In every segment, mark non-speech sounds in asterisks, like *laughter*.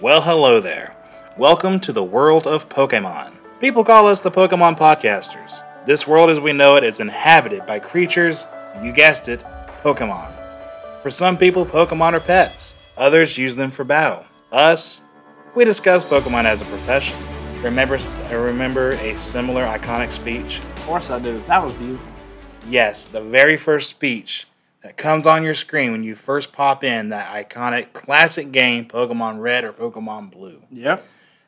Well, hello there. Welcome to the world of Pokemon. People call us the Pokemon Podcasters. This world as we know it is inhabited by creatures, you guessed it, Pokemon. For some people, Pokemon are pets. Others use them for battle. Us, we discuss Pokemon as a profession. Remember, I uh, remember a similar iconic speech. Of course I do. That was beautiful. Yes, the very first speech that comes on your screen when you first pop in that iconic classic game, Pokemon Red or Pokemon Blue. Yep.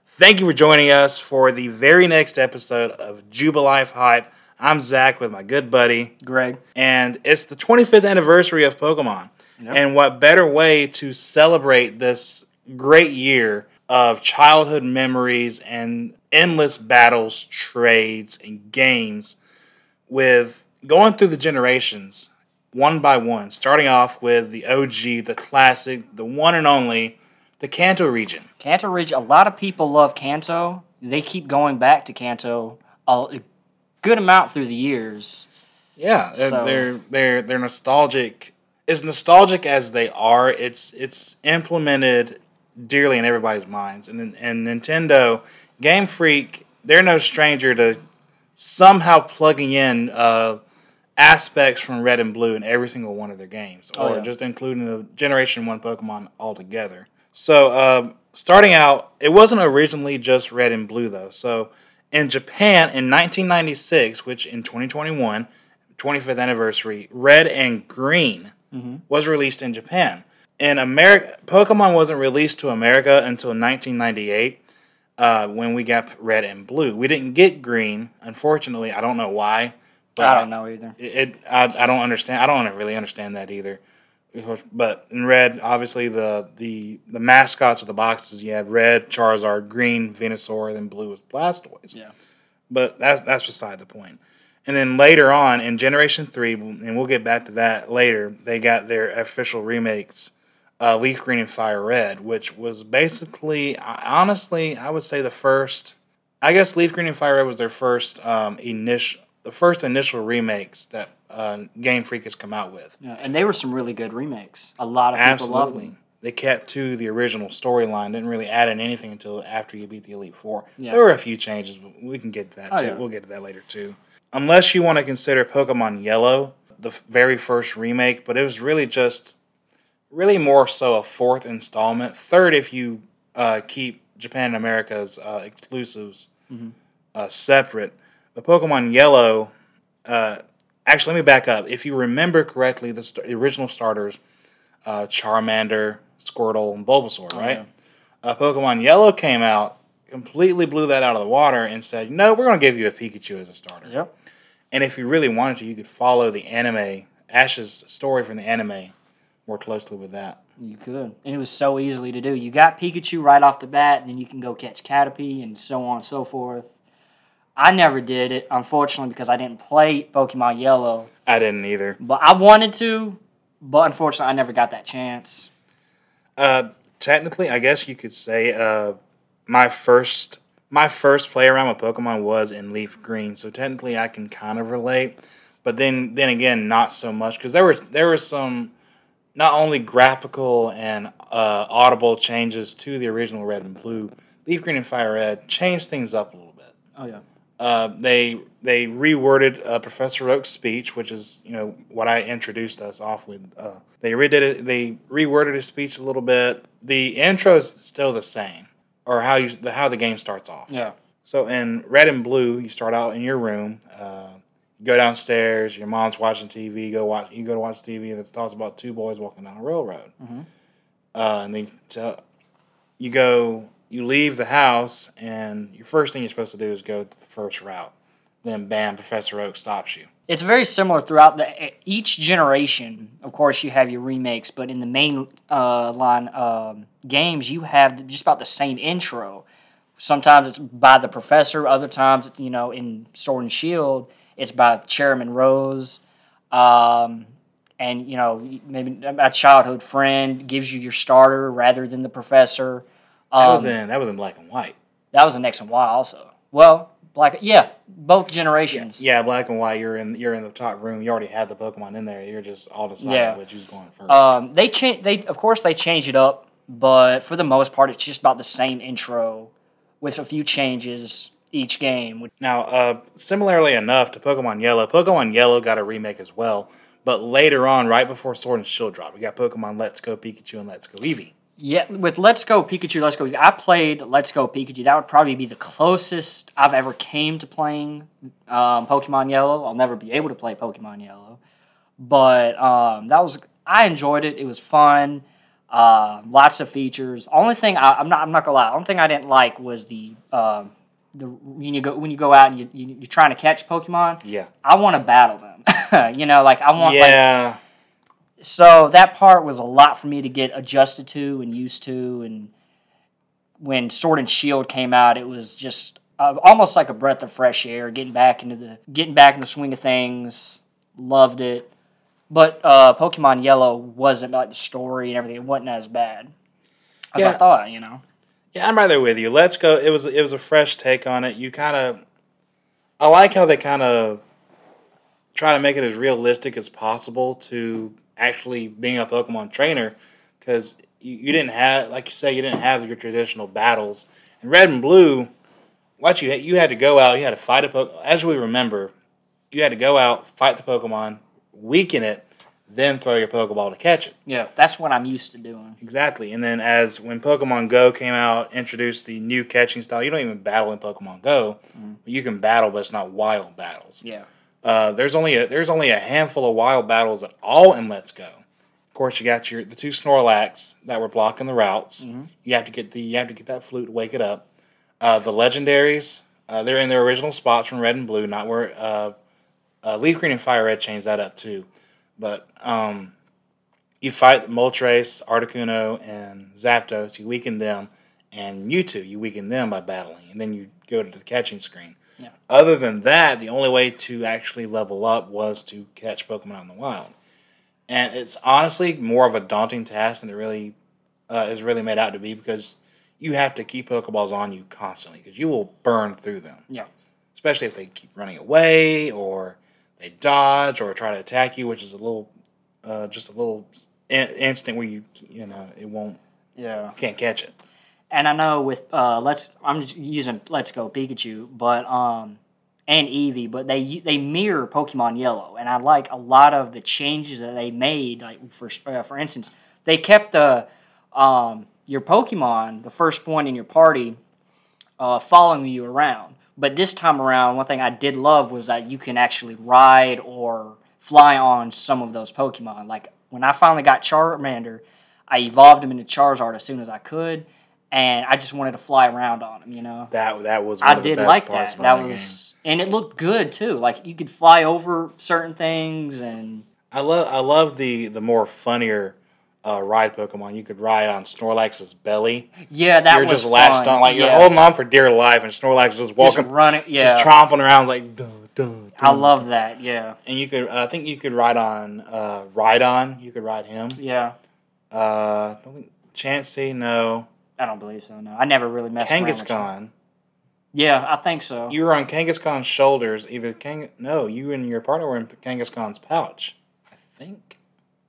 Thank you for joining us for the very next episode of Jubilife Hype. I'm Zach with my good buddy, Greg. and it's the 25th anniversary of Pokemon. Yep. And what better way to celebrate this great year of childhood memories and endless battles, trades, and games with going through the generations one by one, starting off with the OG, the classic, the one and only, the Kanto region. Kanto region. a lot of people love Kanto. They keep going back to Kanto a good amount through the years. Yeah, they're, So- they're they're they're nostalgic. As nostalgic as they are, it's it's implemented dearly in everybody's minds. And and Nintendo, Game Freak, they're no stranger to somehow plugging in uh, aspects from Red and Blue in every single one of their games, Oh, or yeah. just including the Generation One Pokemon altogether. So um, starting out, it wasn't originally just Red and Blue though. So in Japan in 1996, which in 2021, 25th anniversary, Red and Green was released in Japan. In America, Pokemon wasn't released to America until 1998 uh, when we got Red and Blue. We didn't get Green, unfortunately. I don't know why. But I don't know either. It, it I, I don't understand. I don't really understand that either. But in red, obviously the the the mascots of the boxes you had red, Charizard, green, Venusaur, then blue was Blastoise. Yeah. But that's that's beside the point. And then later on in Generation Three, and we'll get back to that later, they got their official remakes, uh, Leaf Green and Fire Red, which was basically, honestly, I would say the first. I guess Leaf Green and Fire Red was their first um, initial, the first initial remakes that uh, Game Freak has come out with. Yeah, and they were some really good remakes. A lot of people love them. They kept to the original storyline, didn't really add in anything until after you beat the Elite Four. Yeah. There were a few changes, but we can get to that Oh, too. yeah. We'll get to that later too. Unless you want to consider Pokemon Yellow, the very first remake, but it was really just, really more so a fourth installment. Third, if you uh, keep Japan and America's uh, exclusives Mm-hmm. uh, separate. But Pokemon Yellow, uh, actually, let me back up. If you remember correctly, the, st- the original starters, uh, Charmander, Squirtle, and Bulbasaur, right? Uh, Pokemon Yellow came out, completely blew that out of the water, and said, "No, we're going to give you a Pikachu as a starter." Yep. And if you really wanted to, you could follow the anime, Ash's story from the anime, more closely with that. You could. And it was so easily to do. You got Pikachu right off the bat, and then you can go catch Caterpie and so on and so forth. I never did it, unfortunately, because I didn't play Pokemon Yellow. I didn't either. But I wanted to, but unfortunately, I never got that chance. Uh, technically, I guess you could say uh, my first my first play around with Pokemon was in Leaf Green, so technically I can kind of relate. But then then again, not so much because there were there were some not only graphical and uh, audible changes to the original Red and Blue. Leaf Green and Fire Red changed things up a little bit. Oh, yeah. Uh, they they reworded uh, Professor Oak's speech, which is you know what I introduced us off with. Uh, they redid it. They reworded his speech a little bit. The intro is still the same, or how you the, how the game starts off. Yeah. So in Red and Blue, you start out in your room. Uh, you go downstairs. Your mom's watching TV. Go watch. You go to watch TV, and it talks about two boys walking down a railroad. Uh, and they tell you go. You leave the house, and your first thing you're supposed to do is go to the first route. Then, bam, Professor Oak stops you. It's very similar throughout the each generation. Of course, you have your remakes, but in the main uh, line um, games, you have just about the same intro. Sometimes it's by the professor. Other times, you know, in Sword and Shield, it's by Chairman Rose. Um, and you know, maybe a childhood friend gives you your starter rather than the professor. That Um, was in that was in black and white. that was an X and Y also. Well, black, yeah, both generations. Yeah, black and white. You're in you're in the top room. You already had the Pokemon in there. You're just all deciding Yeah. which who's going first. Um, they change. They of course they changed it up but for the most part, it's just about the same intro with a few changes each game. Now, uh, similarly enough to Pokemon Yellow, Pokemon Yellow got a remake as well. But later on, right before Sword and Shield dropped, we got Pokemon Let's Go Pikachu and Let's Go Eevee. Yeah, with Let's Go Pikachu, Let's Go. I played Let's Go Pikachu. That would probably be the closest I've ever came to playing um, Pokemon Yellow. I'll never be able to play Pokemon Yellow, but um, that was I enjoyed it. It was fun. Uh, lots of features. Only thing I, I'm not I'm not gonna lie. Only thing I didn't like was the um, the when you go when you go out and you, you you're trying to catch Pokemon. Yeah. I want to battle them. *laughs* you know, like I want like yeah. So that part was a lot for me to get adjusted to and used to and when sword and shield came out it was just uh, almost like a breath of fresh air getting back into the getting back in the swing of things loved it but uh, pokemon yellow wasn't like the story and everything it wasn't as bad as i thought you know Yeah, I'm right there with you. Let's go. It was it was a fresh take on it. You kind of, I like how they kind of try to make it as realistic as possible to actually being a Pokemon trainer, because you, you didn't have, like you say, you didn't have your traditional battles. In Red and Blue, what you you had to go out, you had to fight a Pokemon. As we remember, you had to go out, fight the Pokemon, weaken it, then throw your Pokeball to catch it. yeah that's what i'm used to doing Exactly. And then as when Pokemon Go came out, introduced the new catching style. You don't even battle in Pokemon Go. Mm. You can battle, but it's not wild battles. yeah Uh, there's only a there's only a handful of wild battles at all in Let's Go. Of course, you got your the two Snorlax that were blocking the routes. You have to get the you have to get that flute to wake it up. Uh, the legendaries, uh, they're in their original spots from Red and Blue, not where uh, uh, Leaf Green and Fire Red changed that up too. But um, you fight Moltres, Articuno, and Zapdos. You weaken them, and Mewtwo. You weaken them by battling, and then you go to the catching screen. Yeah. Other than that, the only way to actually level up was to catch Pokemon in the wild, and it's honestly more of a daunting task than it really uh, is really made out to be because you have to keep Pokeballs on you constantly because you will burn through them yeah especially if they keep running away or they dodge or try to attack you, which is a little, uh, just a little in- instant where you, you know, it won't, yeah you can't catch it. And I know with uh, let's I'm just using Let's Go Pikachu, but um and Eevee, but they they mirror Pokemon Yellow, and I like a lot of the changes that they made. Like for uh, for instance, they kept the um your Pokemon, the first one in your party, uh, following you around. But this time around, one thing I did love was that you can actually ride or fly on some of those Pokemon. Like when I finally got Charmander, I evolved him into Charizard as soon as I could, and I just wanted to fly around on him. You know, That that was I did like that. That was, and it looked good too. Like you could fly over certain things, and I love I love the the more funnier uh, ride Pokemon. You could ride on Snorlax's belly. yeah, that you're was just latched fun. on, like you're holding on for dear life, and Snorlax is just just walking, running. Yeah, just tromping around like. Duh, duh, I love that. Yeah, And you could, I think you could ride on, uh, ride on. You could ride him. yeah. Uh, Chansey, no. I don't believe so. No, I never really messed Kangaskhan. Yeah, I think so. You were on Kangaskhan's shoulders. Either Kang, no, you and your partner were in Kangaskhan's pouch. I think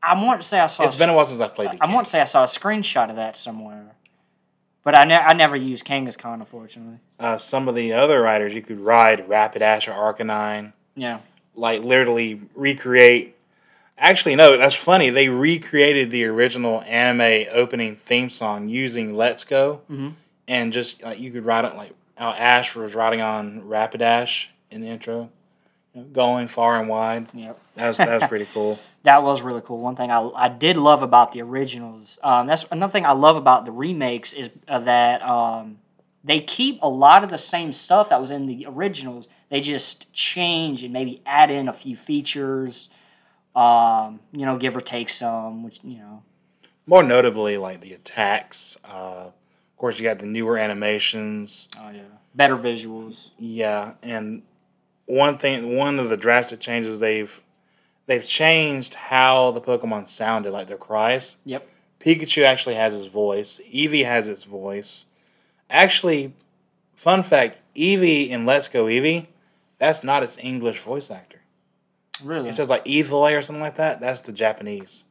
I want to say I saw. it's been a while since I've played the. I want to say I saw a screenshot of that somewhere, but I, ne- I never used Kangaskhan, unfortunately. uh, some of the other riders you could ride Rapidash or Arcanine, Yeah, like literally recreate. Actually, no, that's funny. They recreated the original anime opening theme song using "Let's Go," Mhm. and just like you could ride it like how Ash was riding on Rapidash in the intro, going far and wide. yep. That was that was *laughs* pretty cool. That was really cool. One thing I, I did love about the originals. Um, that's another thing I love about the remakes is uh, that um, they keep a lot of the same stuff that was in the originals. They just change and maybe add in a few features. Um, you know, give or take some, which you know. More notably, like the attacks. Uh, of course, you got the newer animations. Oh yeah. Better visuals. Yeah, and one thing, one of the drastic changes they've they've changed how the Pokemon sounded, like their cries. Yep. Pikachu actually has his voice. Eevee has its voice. Actually, fun fact: Eevee in Let's Go Eevee, that's not its English voice actor. Really. It says like Evoy or something like that. That's the Japanese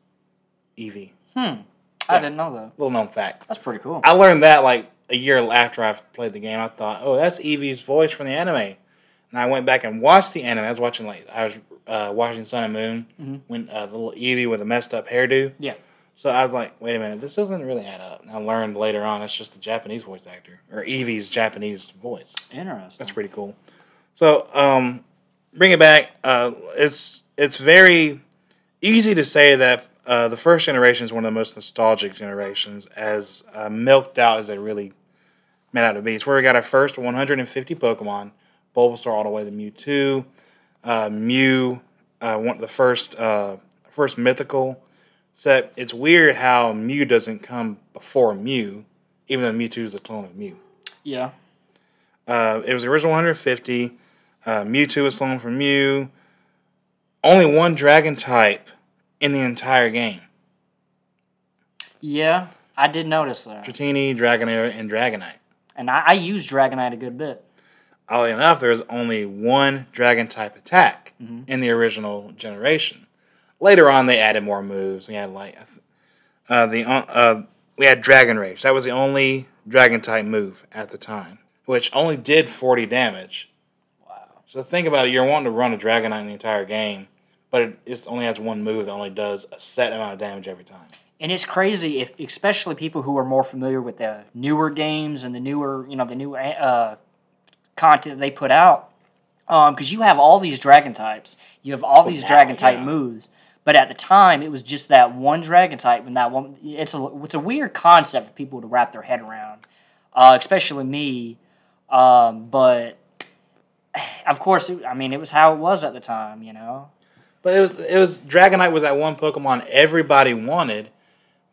Eevee. Hmm. I didn't know that. Little known fact. That's pretty cool. I learned that like a year after I played the game. I thought, oh, that's Eevee's voice from the anime. And I went back and watched the anime. I was watching like I was uh, watching Sun and Moon Mm-hmm. when uh, the little Eevee with a messed up hairdo. Yeah. So I was like, wait a minute, this doesn't really add up. And I learned later on it's just the Japanese voice actor or Eevee's Japanese voice. Interesting. That's pretty cool. So, um, bring it back. Uh, it's it's very easy to say that uh, the first generation is one of the most nostalgic generations, as uh, milked out as they really made out to be. It's where we got our first 150 Pokemon, Bulbasaur all the way to Mewtwo, uh, Mew, uh, one the first uh, first mythical set. It's weird how Mew doesn't come before Mew, even though Mewtwo is a clone of Mew. Yeah. Uh, it was the original 150. Uh, Mewtwo was cloned from Mew. Only one dragon type in the entire game. Yeah. I did notice that. Dratini, Dragonair, and Dragonite. And I, I use Dragonite a good bit. Oddly enough, there was only one dragon type attack in the original generation. Later on, they added more moves. We had like uh, the uh, uh, we had Dragon Rage. That was the only dragon type move at the time, which only did 40 damage. Wow. So think about it. You're wanting to run a Dragonite in the entire game, but it it's only has one move that only does a set amount of damage every time. And it's crazy, if especially people who are more familiar with the newer games and the newer, you know, the new uh, content they put out, because you have all these dragon types, you have all these now, dragon type yeah. moves. But at the time, it was just that one dragon type, and that one. It's a it's a weird concept for people to wrap their head around, uh, especially me. Um, but of course, it, I mean, it was how it was at the time, you know. But it was it was Dragonite was that one Pokemon everybody wanted.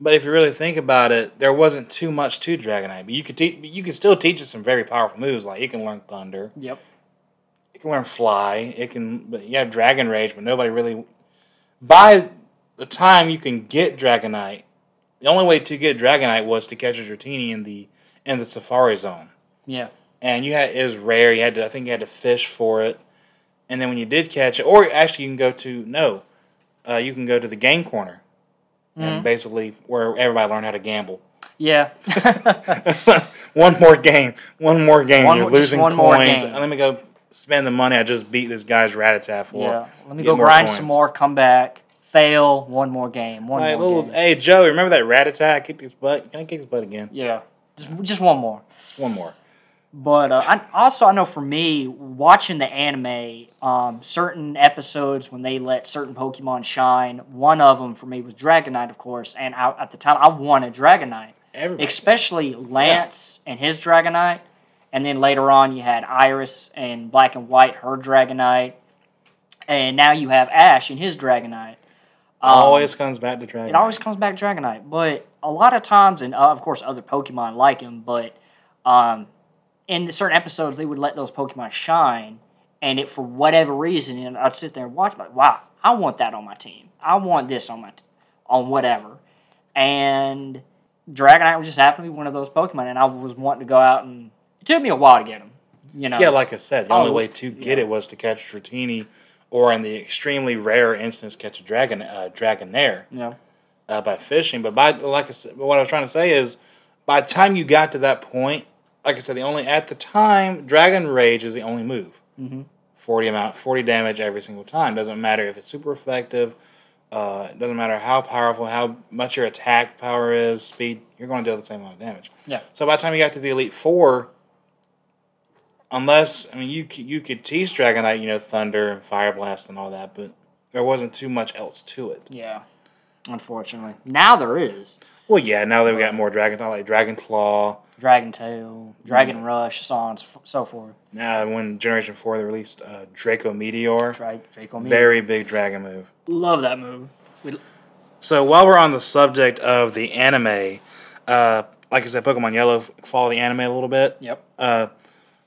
But if you really think about it, there wasn't too much to Dragonite. But you could teach you could still teach it some very powerful moves. Like it can learn Thunder, Yep. it can learn Fly, it can. But you have Dragon Rage, but nobody really. By the time you can get Dragonite, the only way to get Dragonite was to catch a Dratini in the in the Safari Zone. Yeah. And you had it was rare. You had to, I think, you had to fish for it, and then when you did catch it, or actually, you can go to no, uh, you can go to the game corner, and basically where everybody learned how to gamble. Yeah. *laughs* one more game, one more game. One You're losing coins. Let me go spend the money I just beat this guy's Rattata for. yeah. Let me go grind coins. some more. Come back. Fail. One more game. One Like, more little, game. hey Joe, remember that Rattata? I kicked his butt. Can I kick his butt again? Yeah. Just just one more. One more. But uh, I, also, I know for me, watching the anime, um, certain episodes when they let certain Pokemon shine, one of them for me was Dragonite, of course. And I, at the time, I wanted Dragonite, Everybody. especially Lance and his Dragonite. And then later on, you had Iris and Black and White, her Dragonite. And now you have Ash and his Dragonite. Um, always comes back to Dragon. it always comes back to Dragonite, but a lot of times, and uh, of course, other Pokemon like him, but um, in the certain episodes, they would let those Pokemon shine, and it for whatever reason, and I'd sit there and watch, like, wow, I want that on my team. I want this on my, t- on whatever, and Dragonite was just happened to be one of those Pokemon, and I was wanting to go out and it took me a while to get him, you know. Yeah, like I said, the only Oh, way to get yeah. it was to catch a Dratini, or in the extremely rare instance, catch a dragon, uh, Dragonair know, uh, by fishing. But by like I said, what I was trying to say is, by the time you got to that point, like I said, the only at the time, Dragon Rage is the only move. Mhm. Forty amount, forty damage every single time. Doesn't matter if it's super effective. Uh, it doesn't matter how powerful, how much your attack power is, speed. You're going to deal the same amount of damage. Yeah. So by the time you got to the Elite Four, unless I mean you you could tease Dragonite, you know, Thunder and Fire Blast and all that, but there wasn't too much else to it. yeah. Unfortunately, now there is Well, yeah, now they've got more Dragon like Dragon Claw. Dragon Tail, Dragon Rush, so on and so- forth. Now, when Generation Four they released uh, Draco Meteor, Dra- Draco Meteor. very big dragon move. Love that move. We, So while we're on the subject of the anime, uh, like I said, Pokemon Yellow follow the anime a little bit. yep. Uh,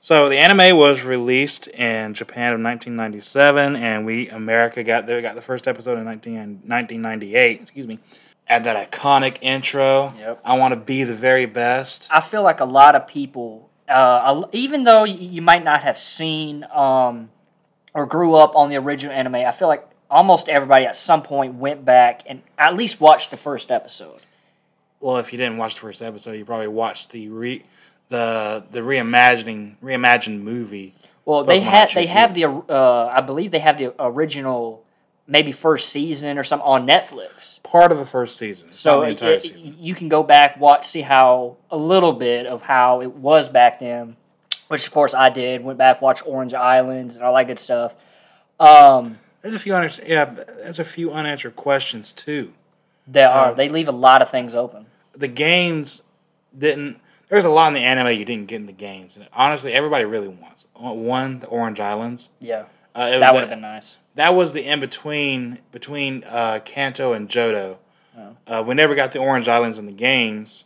so the anime was released in Japan in 1997, and we America got there got the first episode in 19, 1998. Excuse me. Add that iconic intro. Yep. I want to be the very best. I feel like a lot of people, uh, even though you might not have seen um, or grew up on the original anime, I feel like almost everybody at some point went back and at least watched the first episode. well, if you didn't watch the first episode, you probably watched the re the the reimagining reimagined movie. Well, they Pokemon have they have the uh, I believe they have the original maybe first season or something on Netflix. Part of the first season, So the it- season. you can go back watch see how a little bit of how it was back then, which of course I did. Went back watched Orange Islands and all that good stuff. Um, There's a few unanswered, yeah, there's a few unanswered questions too. there are Uh, they leave a lot of things open. The games didn't. There's a lot in the anime you didn't get in the games, and honestly, everybody really wants one the Orange Islands. Yeah, Uh, it that would have been nice. That was the in between between uh, Kanto and Johto. Oh. Uh, we never got the Orange Islands in the games.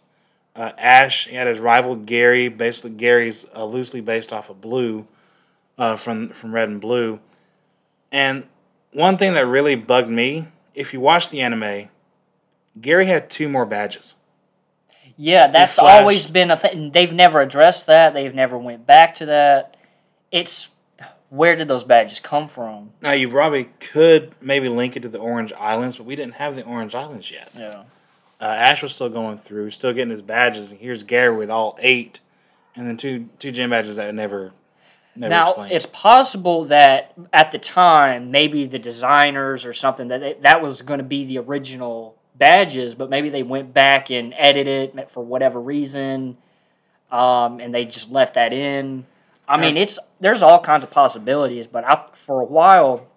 Uh, Ash he had his rival Gary. Basically, Gary's uh, loosely based off of Blue uh, from from Red and Blue. And one thing that really bugged me, if you watch the anime, Gary had two more badges. Yeah, that's always been a thing. They've never addressed that. They've never went back to that. It's where did those badges come from? Now you probably could maybe link it to the Orange Islands, but we didn't have the Orange Islands yet. Yeah. Uh, Ash was still going through, still getting his badges, and here's Gary with all eight, and then two two gym badges that never never now explained. it's possible that at the time maybe the designers or something that they, that was going to be the original badges but maybe they went back and edited it for whatever reason um, and they just left that in i mean it's there's all kinds of possibilities but I, for a while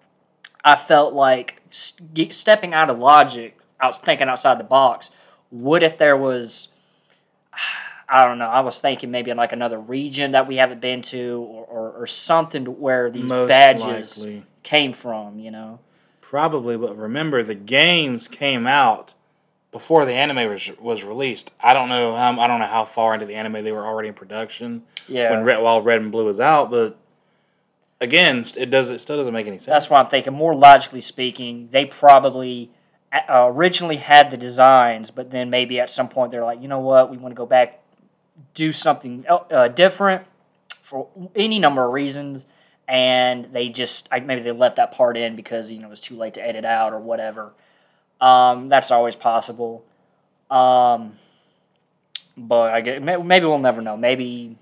i felt like st- stepping out of logic i was thinking outside the box what if there was *sighs* I don't know. I was thinking maybe in like another region that we haven't been to, or, or, or something where these Most badges likely. came from. You know. Probably, but remember the games came out before the anime was was released. I don't know how I don't know how far into the anime they were already in production Yeah. when Red, while Red and Blue was out, but again, it does it still doesn't make any sense. That's why I'm thinking. More logically speaking, they probably uh, originally had the designs, but then maybe at some point they're like, you know what, we want to go back, do something uh, different for any number of reasons, and they just like maybe they left that part in because you know it was too late to edit out or whatever. Um, that's always possible. Um, but I get maybe we'll never know. Maybe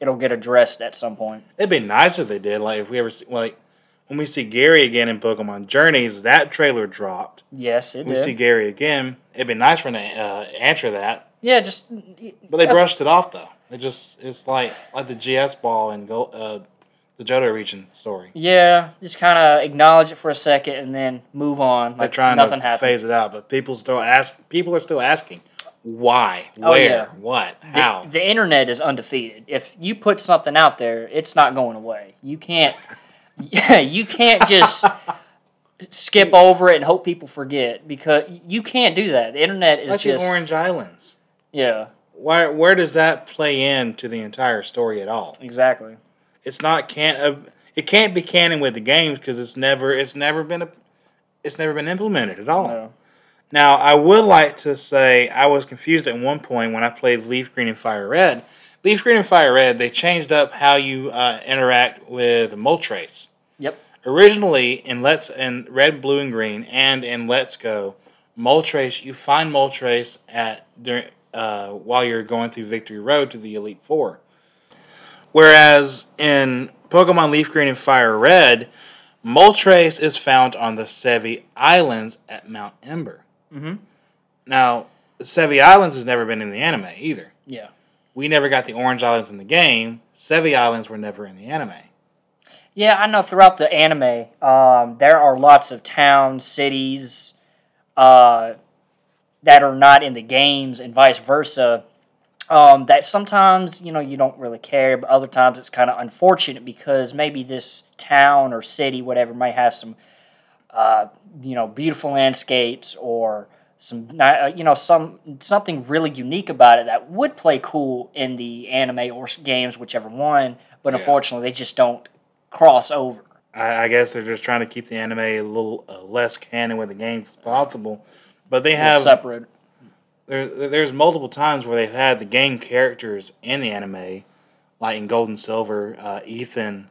it'll get addressed at some point. It'd be nice if they did. Like if we ever see, like when we see Gary again in Pokemon Journeys, that trailer dropped. Yes, it We did. see Gary again. It'd be nice for them to uh, answer that, yeah, just but they brushed it off though. They just it's like like the GS ball and go uh, the Johto region story. Yeah, just kind of acknowledge it for a second and then move on. They're Like trying nothing to happened. phase it out, but people still ask. People are still asking, why, Oh, where, yeah. what, The- how. The, internet is undefeated. If you put something out there, it's not going away. You can't. *laughs* you can't just skip *laughs* over it and hope people forget because you can't do that. The internet is like just the Orange Islands. yeah, Why? Where does that play into the entire story at all? exactly. It's not can uh, it can't be canon with the games because it's never it's never been a it's never been implemented at all. No. Now I would like to say I was confused at one point when I played Leaf Green and Fire Red. Leaf Green and Fire Red they changed up how you uh, interact with Moltres. Yep. Originally in Let's in Red, Blue, and Green, and in Let's Go, Moltres you find Moltres at during uh, while you're going through Victory Road to the Elite Four. Whereas in Pokemon Leaf Green and Fire Red, Moltres is found on the Sevii Islands at Mount Ember. Mhm. Now, the Sevii Islands has never been in the anime either. Yeah. We never got the Orange Islands in the game. Sevii Islands were never in the anime. Yeah, I know throughout the anime, um, there are lots of towns, cities uh, that are not in the games, and vice versa. Um, that sometimes you know you don't really care, but other times it's kind of unfortunate because maybe this town or city, whatever, might have some uh, you know beautiful landscapes or some uh, you know some something really unique about it that would play cool in the anime or games, whichever one. But Yeah. unfortunately, they just don't cross over. I, I guess they're just trying to keep the anime a little uh, less canon with the games as possible. But they have separate. There, there's multiple times where they've had the game characters in the anime, like in Gold and Silver, uh, Ethan,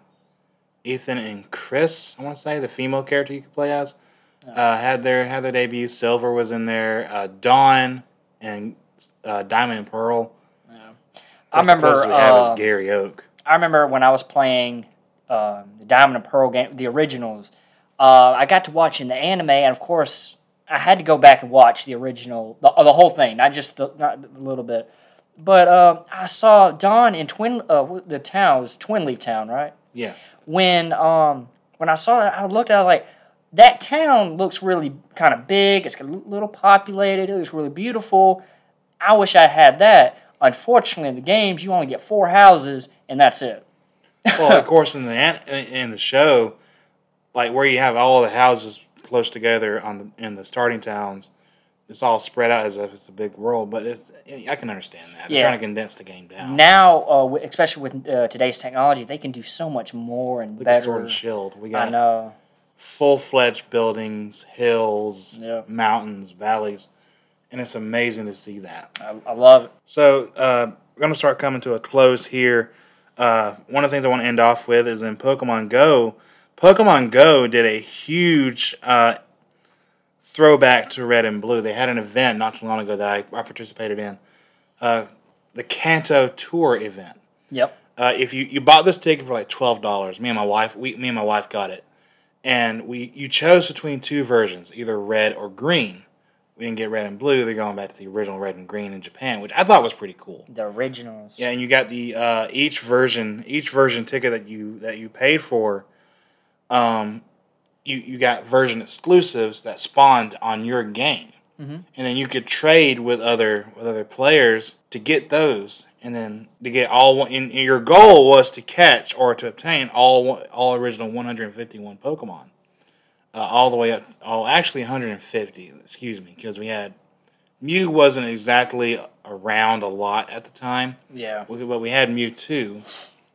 Ethan and Kris. I want to say the female character you could play as uh, had their had their debut. Silver was in there. Uh, Dawn and uh, Diamond and Pearl. I remember. We uh, Gary Oak. I remember when I was playing um, the Diamond and Pearl game, the originals. Uh, I got to watching the anime, and of course, I had to go back and watch the original, the, uh, the whole thing, not just the, not a little bit. But uh, I saw Dawn in Twin, uh, the town was Twinleaf Town, right? Yes. When um, when I saw that, I looked, I was like, that town looks really kind of big. It's a little populated. It looks really beautiful. I wish I had that. Unfortunately, in the games, you only get four houses, and that's it. Well, of course, in the in the show, like where you have all the houses close together on the in the starting towns, it's all spread out as if it's a big world. But it's I can understand that. They're Yeah. trying to condense the game down. Now, uh, especially with uh, today's technology, they can do so much more and Look at better. Sword and Shield. We I got know. full fledged buildings, hills, Yeah. mountains, valleys, and it's amazing to see that. I, I love it. So uh, we're going to start coming to a close here. Uh, one of the things I want to end off with is in Pokemon Go. Pokemon Go did a huge uh, throwback to Red and Blue. They had an event not too long ago that I, I participated in, uh, the Kanto Tour event. Yep. Uh, if you, you bought this ticket for like twelve dollars, me and my wife we me and my wife got it, and we you chose between two versions, either red or green. We didn't get red and blue. They're going back to the original red and green in Japan, which I thought was pretty cool. The originals. Yeah, and you got the uh, each version each version ticket that you that you paid for. Um, you you got version exclusives that spawned on your game, Mhm. and then you could trade with other with other players to get those, and then to get all one. And your goal was to catch or to obtain all all original one hundred and fifty one Pokemon, uh, all the way up. Oh, actually, one hundred and fifty. Excuse me, because we had Mew wasn't exactly around a lot at the time. Yeah. But we had Mewtwo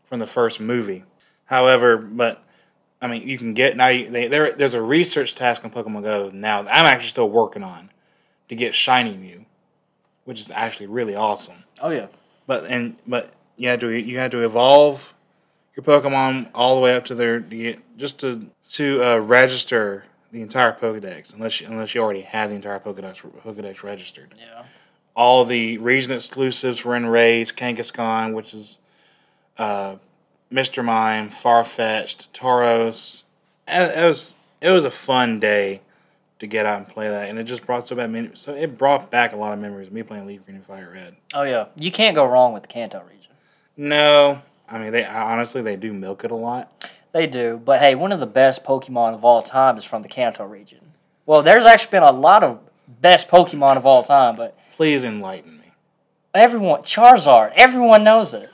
from the first movie. However, but I mean, you can get now. You, they, there, there's a research task on Pokemon Go now that I'm actually still working on to get Shiny Mew, which is actually really awesome. Oh yeah. But and but you had to you had to evolve your Pokemon all the way up to their to get, just to to uh, register the entire Pokedex, unless you, unless you already had the entire Pokedex Pokedex registered Yeah. all the region exclusives were in raids. Kangaskhan, which is uh, Mr. Mime, Farfetch'd, Tauros. It, it was it was a fun day to get out and play that, and it just brought so bad many. So it brought back a lot of memories of me playing Leaf Green and Fire Red. Oh yeah. You can't go wrong with the Kanto region. No, I mean they honestly they do milk it a lot. They do, but hey, one of the best Pokemon of all time is from the Kanto region. Well, there's actually been a lot of best Pokemon of all time, but Please enlighten me. everyone Charizard, everyone knows it.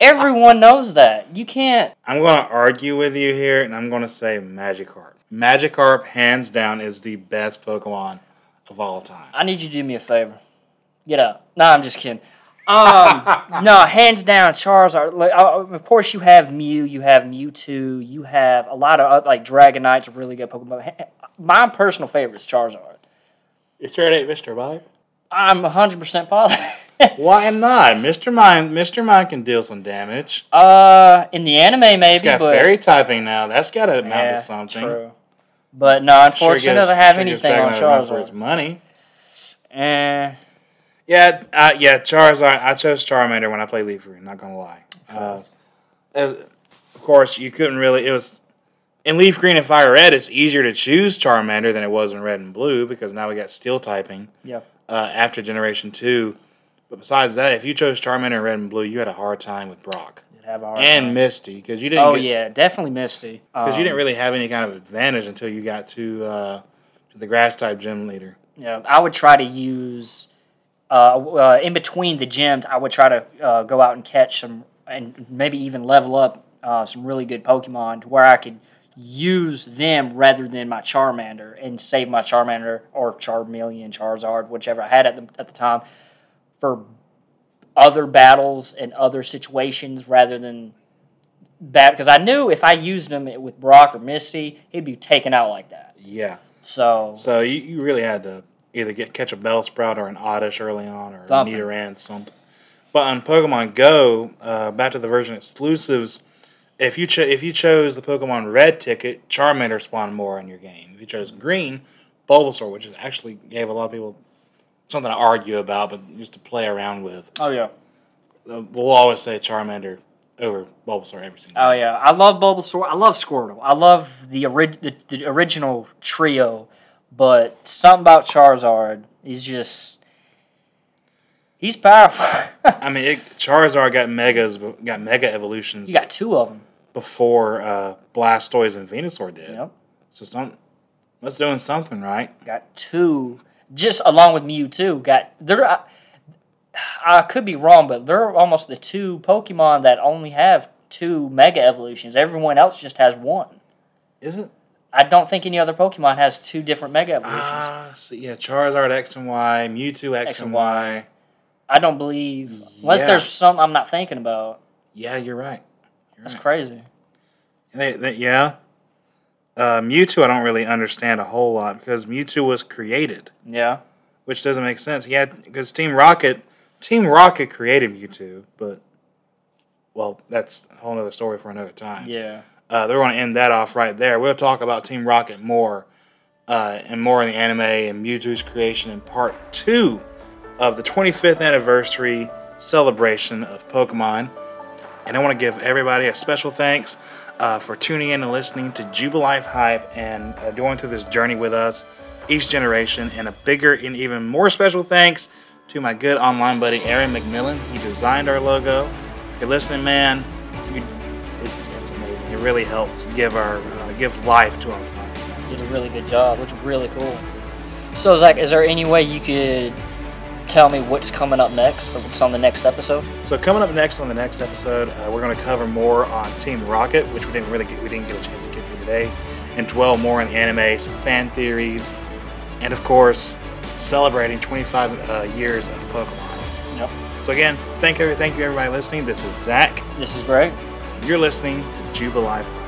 Everyone knows that. You can't. I'm going to argue with you here, and I'm going to say Magikarp. Magikarp, hands down, is the best Pokemon of all time. I need you to do me a favor. Get up. No, I'm just kidding. Um, *laughs* no, hands down, Charizard. Like, uh, of course, you have Mew, you have Mewtwo, you have a lot of uh, like Dragonite's a really good Pokemon. My personal favorite is Charizard. You sure it ain't Mr. Mime? I'm 100% positive. *laughs* Why not? Mr. Mime Mr. Mime can deal some damage. uh, in the anime, maybe, He's got but fairy typing now. That's got to amount yeah, to something. True. But no, unfortunately, it doesn't have sure anything on for his Charizard. money. Eh, Yeah, uh, yeah, Charizard. I chose Charmander when I played Leaf Green. Not gonna lie. Uh, as- of course, you couldn't really. It was in Leaf Green and Fire Red. It's easier to choose Charmander than it was in Red and Blue because now we got Steel typing. yeah. uh, after Generation Two. But besides that, if you chose Charmander in Red and Blue, you had a hard time with Brock have a hard and time. Misty because you didn't. Oh get, yeah, definitely Misty. because you Um, didn't really have any kind of advantage until you got to uh, to the Grass type gym leader. Yeah, I would try to use uh, uh, in between the gyms. I would try to uh, go out and catch some, and maybe even level up uh, some really good Pokemon to where I could use them rather than my Charmander and save my Charmander or Charmeleon, Charizard, whichever I had at the at the time for other battles and other situations rather than that because I knew if I used them with Brock or Misty, he'd be taken out like that. Yeah. So So you, you really had to either get catch a Bellsprout or an Oddish early on or Something. a Nidoran something. But on Pokemon Go, uh, back to the version exclusives, if you cho- if you chose the Pokemon Red ticket, Charmander spawned more in your game. If you chose Green, Bulbasaur, which is actually gave a lot of people something to argue about, but just to play around with. Oh yeah. Uh, we'll always say Charmander over Bulbasaur every single. Oh time. yeah. I love Bulbasaur. I love Squirtle. I love the, ori- the, the original trio, but something about Charizard. He's just. He's powerful. *laughs* I mean, it, Charizard got megas, got mega evolutions you got two of them. before uh, Blastoise and Venusaur did. Yep. So some, that's doing something right. Got two, just along with Mewtwo. Got they're. I, I could be wrong, but they're almost the two Pokemon that only have two Mega evolutions. Everyone else just has one. Isn't I don't think any other Pokemon has two different Mega evolutions. Ah, so yeah, Charizard X and Y, Mewtwo X, X and and Y. I don't believe unless Yeah. there's some I'm not thinking about. Yeah, you're right. You're That's right. crazy. They, they, yeah. Uh, Mewtwo, I don't really understand a whole lot because Mewtwo was created, Yeah. which doesn't make sense. Yeah, because Team Rocket, Team Rocket created Mewtwo, but well, that's a whole other story for another time. Yeah. Uh, they're going to end that off right there. We'll talk about Team Rocket more uh, and more in the anime and Mewtwo's creation in part two of the 25th anniversary celebration of Pokemon. And I want to give everybody a special thanks uh, for tuning in and listening to Jubilife Hype and uh, going through this journey with us, each generation. And a bigger and even more special thanks to my good online buddy Aaron McMillan. He designed our logo. If you're listening, man, you, it's it's amazing. It really helps give our uh, give life to our podcast. Did a really good job. Looks really cool. So Zach, is there any way you could tell me what's coming up next? What's on the next episode? So coming up next on the next episode, uh, we're going to cover more on Team Rocket, which we didn't really get we didn't get a chance to get to today, and dwell more in anime, some fan theories, and of course, celebrating 25 uh, years of Pokemon. Yep. So again, thank you, thank you everybody listening. This is Zach. This is Greg. You're listening to Jubilife